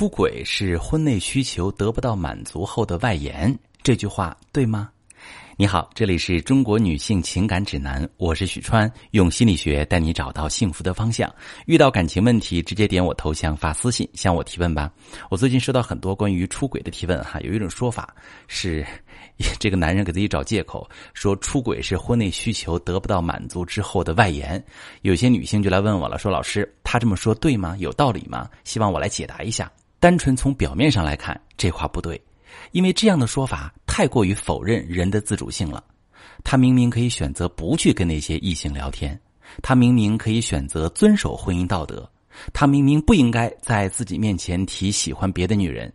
出轨是婚内需求得不到满足后的外延，这句话对吗？你好，这里是中国女性情感指南，我是许川，用心理学带你找到幸福的方向。遇到感情问题，直接点我头像发私信向我提问吧。我最近收到很多关于出轨的提问，哈，有一种说法是，这个男人给自己找借口，说出轨是婚内需求得不到满足之后的外延。有些女性就来问我了，说老师，他这么说对吗？有道理吗？希望我来解答一下。单纯从表面上来看，这话不对。因为这样的说法太过于否认人的自主性了。他明明可以选择不去跟那些异性聊天，他明明可以选择遵守婚姻道德，他明明不应该在自己面前提喜欢别的女人，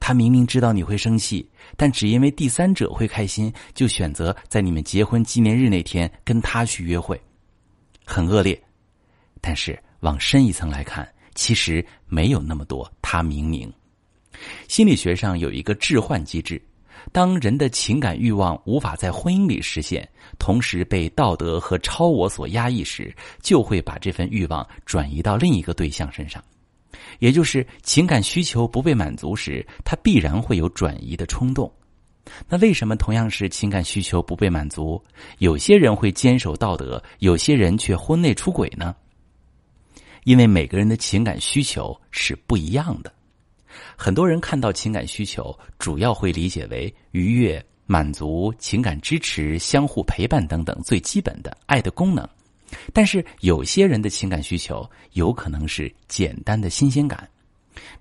他明明知道你会生气，但只因为第三者会开心，就选择在你们结婚纪念日那天跟他去约会，很恶劣。但是往深一层来看，其实没有那么多他明明。心理学上有一个置换机制，当人的情感欲望无法在婚姻里实现，同时被道德和超我所压抑时，就会把这份欲望转移到另一个对象身上。也就是情感需求不被满足时，他必然会有转移的冲动。那为什么同样是情感需求不被满足，有些人会坚守道德，有些人却婚内出轨呢？因为每个人的情感需求是不一样的。很多人看到情感需求，主要会理解为愉悦、满足、情感支持、相互陪伴等等最基本的爱的功能。但是有些人的情感需求有可能是简单的新鲜感，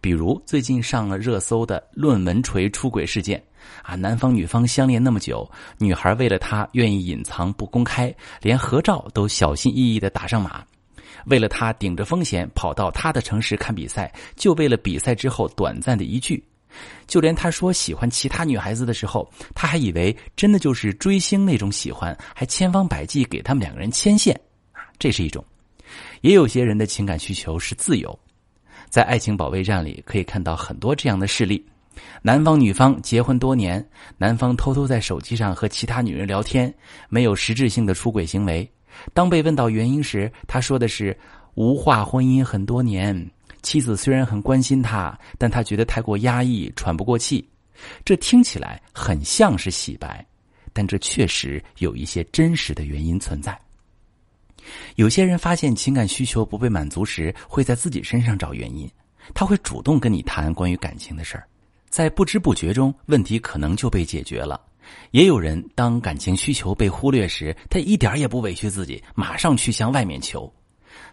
比如最近上了热搜的论文锤出轨事件啊，男方女方相恋那么久，女孩为了他愿意隐藏不公开，连合照都小心翼翼的打上码。为了他顶着风险跑到他的城市看比赛，就为了比赛之后短暂的一聚，就连他说喜欢其他女孩子的时候，他还以为真的就是追星那种喜欢，还千方百计给他们两个人牵线，这是一种。也有些人的情感需求是自由，在《爱情保卫战》里可以看到很多这样的事例：男方女方结婚多年，男方偷偷在手机上和其他女人聊天，没有实质性的出轨行为。当被问到原因时，他说的是无话婚姻很多年，妻子虽然很关心他，但他觉得太过压抑，喘不过气。这听起来很像是洗白，但这确实有一些真实的原因存在。有些人发现情感需求不被满足时，会在自己身上找原因，他会主动跟你谈关于感情的事儿，在不知不觉中，问题可能就被解决了。也有人当感情需求被忽略时，他一点也不委屈自己，马上去向外面求。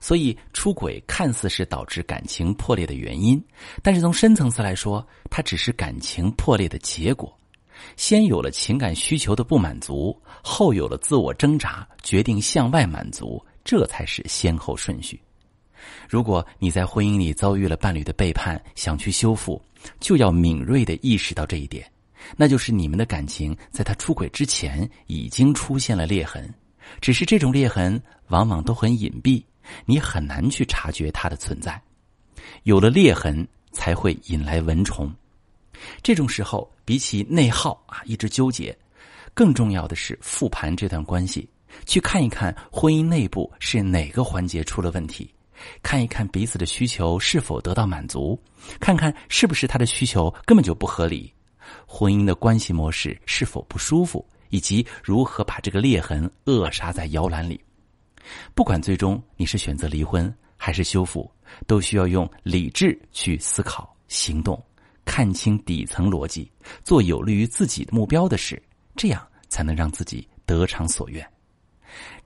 所以，出轨看似是导致感情破裂的原因，但是从深层次来说，它只是感情破裂的结果。先有了情感需求的不满足，后有了自我挣扎，决定向外满足，这才是先后顺序。如果你在婚姻里遭遇了伴侣的背叛，想去修复，就要敏锐的意识到这一点。那就是你们的感情在他出轨之前已经出现了裂痕，只是这种裂痕往往都很隐蔽，你很难去察觉它的存在。有了裂痕，才会引来蚊虫。这种时候，比起内耗啊一直纠结，更重要的是复盘这段关系，去看一看婚姻内部是哪个环节出了问题，看一看彼此的需求是否得到满足，看看是不是他的需求根本就不合理。婚姻的关系模式是否不舒服，以及如何把这个裂痕扼杀在摇篮里？不管最终你是选择离婚还是修复，都需要用理智去思考、行动，看清底层逻辑，做有利于自己的目标的事，这样才能让自己得偿所愿。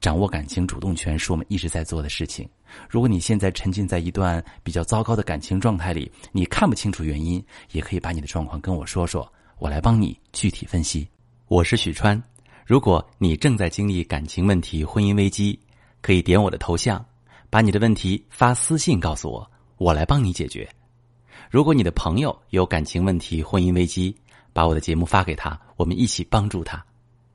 掌握感情主动权是我们一直在做的事情。如果你现在沉浸在一段比较糟糕的感情状态里，你看不清楚原因，也可以把你的状况跟我说说，我来帮你具体分析。我是许川，如果你正在经历感情问题、婚姻危机，可以点我的头像，把你的问题发私信告诉我，我来帮你解决。如果你的朋友有感情问题、婚姻危机，把我的节目发给他，我们一起帮助他。